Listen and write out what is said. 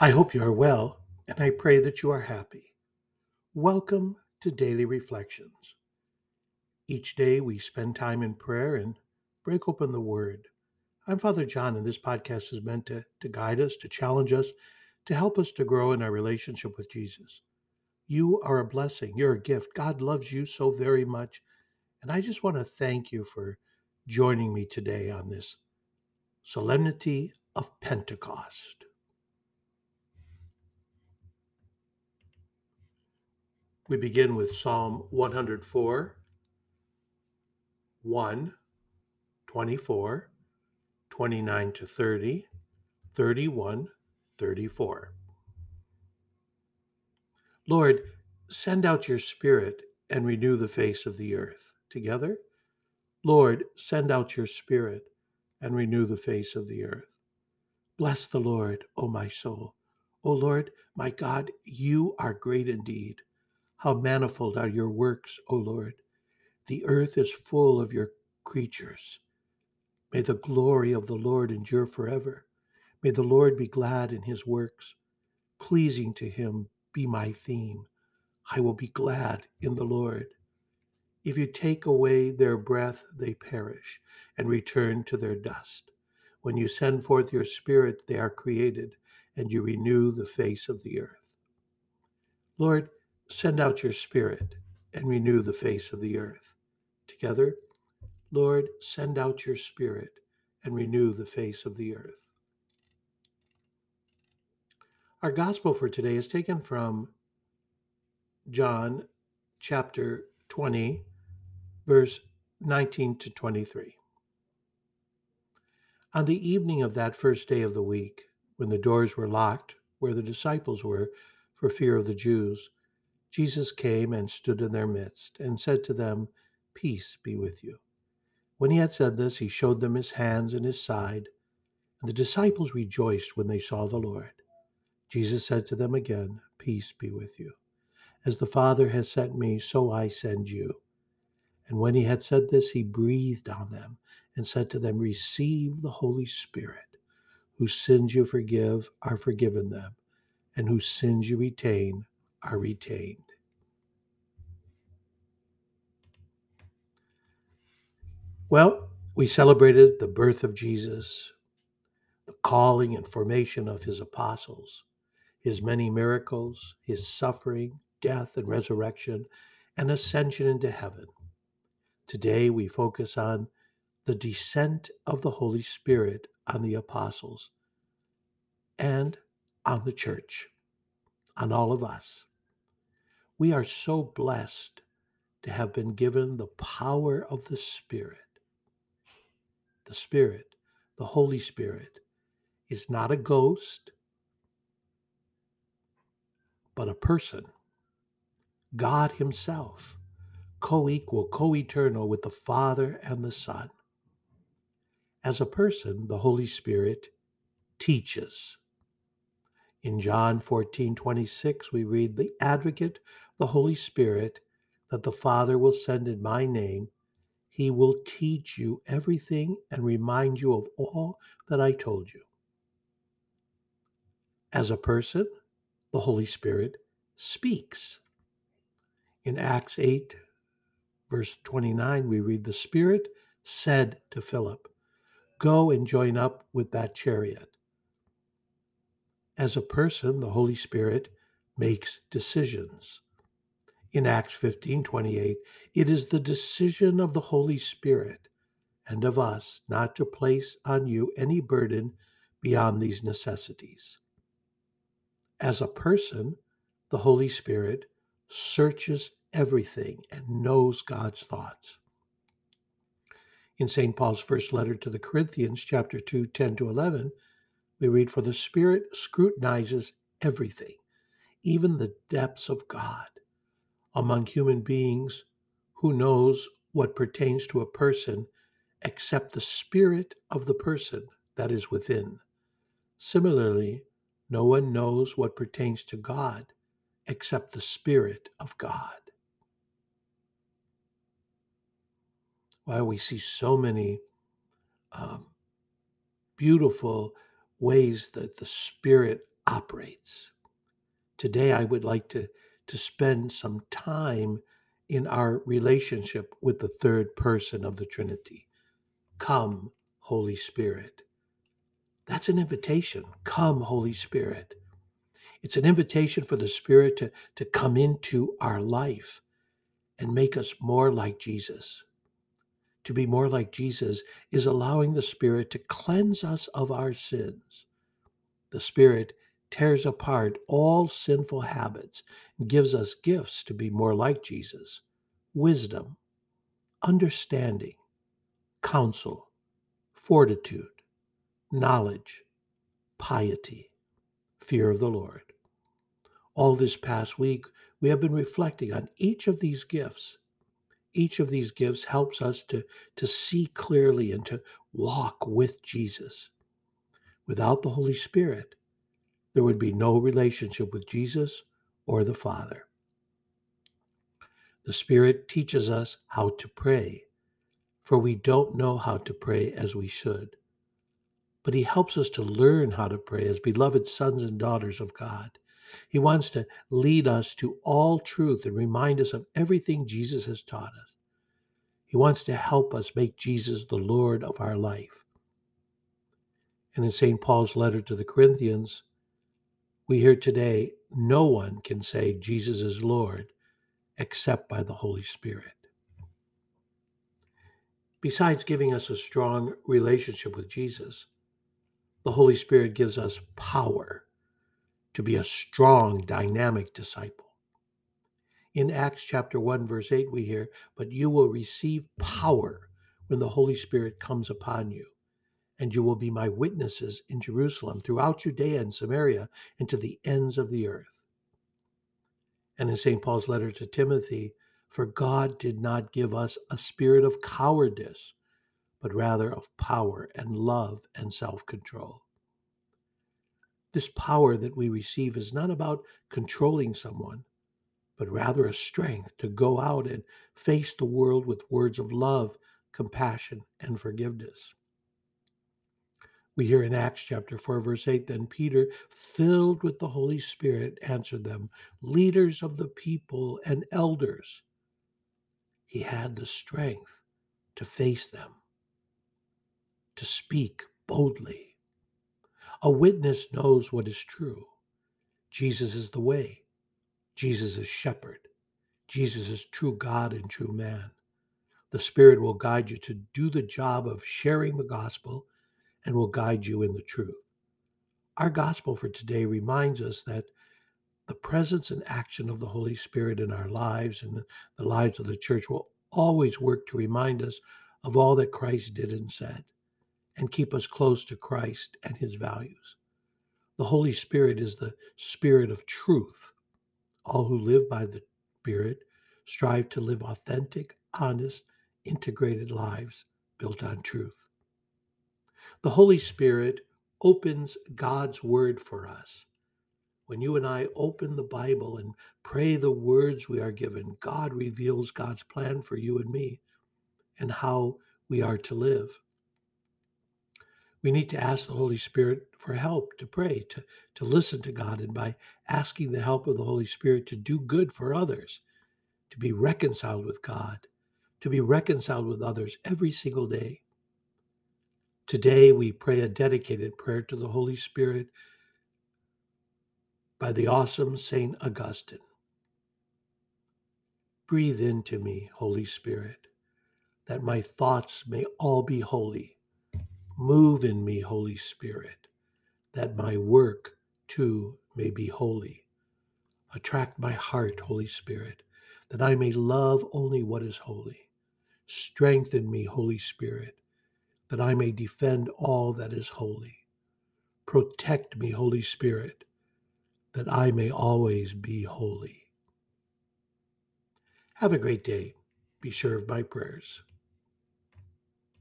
I hope you are well, and I pray that you are happy. Welcome to Daily Reflections. Each day we spend time in prayer and break open the Word. I'm Father John, and this podcast is meant to, to guide us, to challenge us, to help us to grow in our relationship with Jesus. You are a blessing, you're a gift. God loves you so very much. And I just want to thank you for joining me today on this solemnity of Pentecost. We begin with Psalm 104, 1, 24, 29 to 30, 31, 34. Lord, send out your Spirit and renew the face of the earth. Together? Lord, send out your Spirit and renew the face of the earth. Bless the Lord, O my soul. O Lord, my God, you are great indeed how manifold are your works, O Lord! The earth is full of your creatures. May the glory of the Lord endure forever. May the Lord be glad in his works. Pleasing to him be my theme. I will be glad in the Lord. If you take away their breath, they perish and return to their dust. When you send forth your spirit, they are created, and you renew the face of the earth. Lord, Send out your spirit and renew the face of the earth. Together, Lord, send out your spirit and renew the face of the earth. Our gospel for today is taken from John chapter 20, verse 19 to 23. On the evening of that first day of the week, when the doors were locked where the disciples were for fear of the Jews, Jesus came and stood in their midst and said to them, Peace be with you. When he had said this, he showed them his hands and his side. And the disciples rejoiced when they saw the Lord. Jesus said to them again, Peace be with you. As the Father has sent me, so I send you. And when he had said this, he breathed on them and said to them, Receive the Holy Spirit. Whose sins you forgive are forgiven them, and whose sins you retain are retained. Well, we celebrated the birth of Jesus, the calling and formation of his apostles, his many miracles, his suffering, death, and resurrection, and ascension into heaven. Today we focus on the descent of the Holy Spirit on the apostles and on the church, on all of us. We are so blessed to have been given the power of the Spirit. The Spirit, the Holy Spirit, is not a ghost, but a person. God Himself, co equal, co eternal with the Father and the Son. As a person, the Holy Spirit teaches. In John 14 26, we read, The advocate the Holy Spirit that the Father will send in my name. He will teach you everything and remind you of all that I told you. As a person, the Holy Spirit speaks. In Acts 8, verse 29, we read, The Spirit said to Philip, Go and join up with that chariot. As a person, the Holy Spirit makes decisions in Acts 15 28, it is the decision of the Holy Spirit and of us not to place on you any burden beyond these necessities. As a person, the Holy Spirit searches everything and knows God's thoughts. In St. Paul's first letter to the Corinthians, chapter 2, 10 to 11, we read, For the Spirit scrutinizes everything, even the depths of God among human beings who knows what pertains to a person except the spirit of the person that is within. Similarly, no one knows what pertains to God except the Spirit of God. Why we see so many um, beautiful ways that the Spirit operates. Today, I would like to, to spend some time in our relationship with the third person of the Trinity. Come, Holy Spirit. That's an invitation. Come, Holy Spirit. It's an invitation for the Spirit to, to come into our life and make us more like Jesus. To be more like Jesus is allowing the Spirit to cleanse us of our sins. The Spirit tears apart all sinful habits and gives us gifts to be more like Jesus wisdom, understanding, counsel, fortitude, knowledge, piety, fear of the Lord. All this past week, we have been reflecting on each of these gifts. Each of these gifts helps us to, to see clearly and to walk with Jesus. Without the Holy Spirit, there would be no relationship with Jesus or the Father. The Spirit teaches us how to pray, for we don't know how to pray as we should. But He helps us to learn how to pray as beloved sons and daughters of God. He wants to lead us to all truth and remind us of everything Jesus has taught us. He wants to help us make Jesus the Lord of our life. And in St. Paul's letter to the Corinthians, we hear today no one can say Jesus is Lord except by the Holy Spirit. Besides giving us a strong relationship with Jesus, the Holy Spirit gives us power to be a strong, dynamic disciple. In Acts chapter 1, verse 8, we hear, But you will receive power when the Holy Spirit comes upon you, and you will be my witnesses in Jerusalem, throughout Judea and Samaria, and to the ends of the earth. And in St. Paul's letter to Timothy, for God did not give us a spirit of cowardice, but rather of power and love and self control. This power that we receive is not about controlling someone, but rather a strength to go out and face the world with words of love, compassion, and forgiveness. We hear in Acts chapter 4, verse 8 Then Peter, filled with the Holy Spirit, answered them, Leaders of the people and elders. He had the strength to face them, to speak boldly. A witness knows what is true. Jesus is the way, Jesus is shepherd, Jesus is true God and true man. The Spirit will guide you to do the job of sharing the gospel and will guide you in the truth. Our gospel for today reminds us that the presence and action of the Holy Spirit in our lives and the lives of the church will always work to remind us of all that Christ did and said and keep us close to Christ and his values. The Holy Spirit is the Spirit of truth. All who live by the Spirit strive to live authentic, honest, integrated lives built on truth. The Holy Spirit opens God's word for us. When you and I open the Bible and pray the words we are given, God reveals God's plan for you and me and how we are to live. We need to ask the Holy Spirit for help to pray, to, to listen to God, and by asking the help of the Holy Spirit to do good for others, to be reconciled with God, to be reconciled with others every single day. Today, we pray a dedicated prayer to the Holy Spirit by the awesome St. Augustine. Breathe into me, Holy Spirit, that my thoughts may all be holy. Move in me, Holy Spirit, that my work too may be holy. Attract my heart, Holy Spirit, that I may love only what is holy. Strengthen me, Holy Spirit, that I may defend all that is holy. Protect me, Holy Spirit, that I may always be holy. Have a great day. Be sure of my prayers.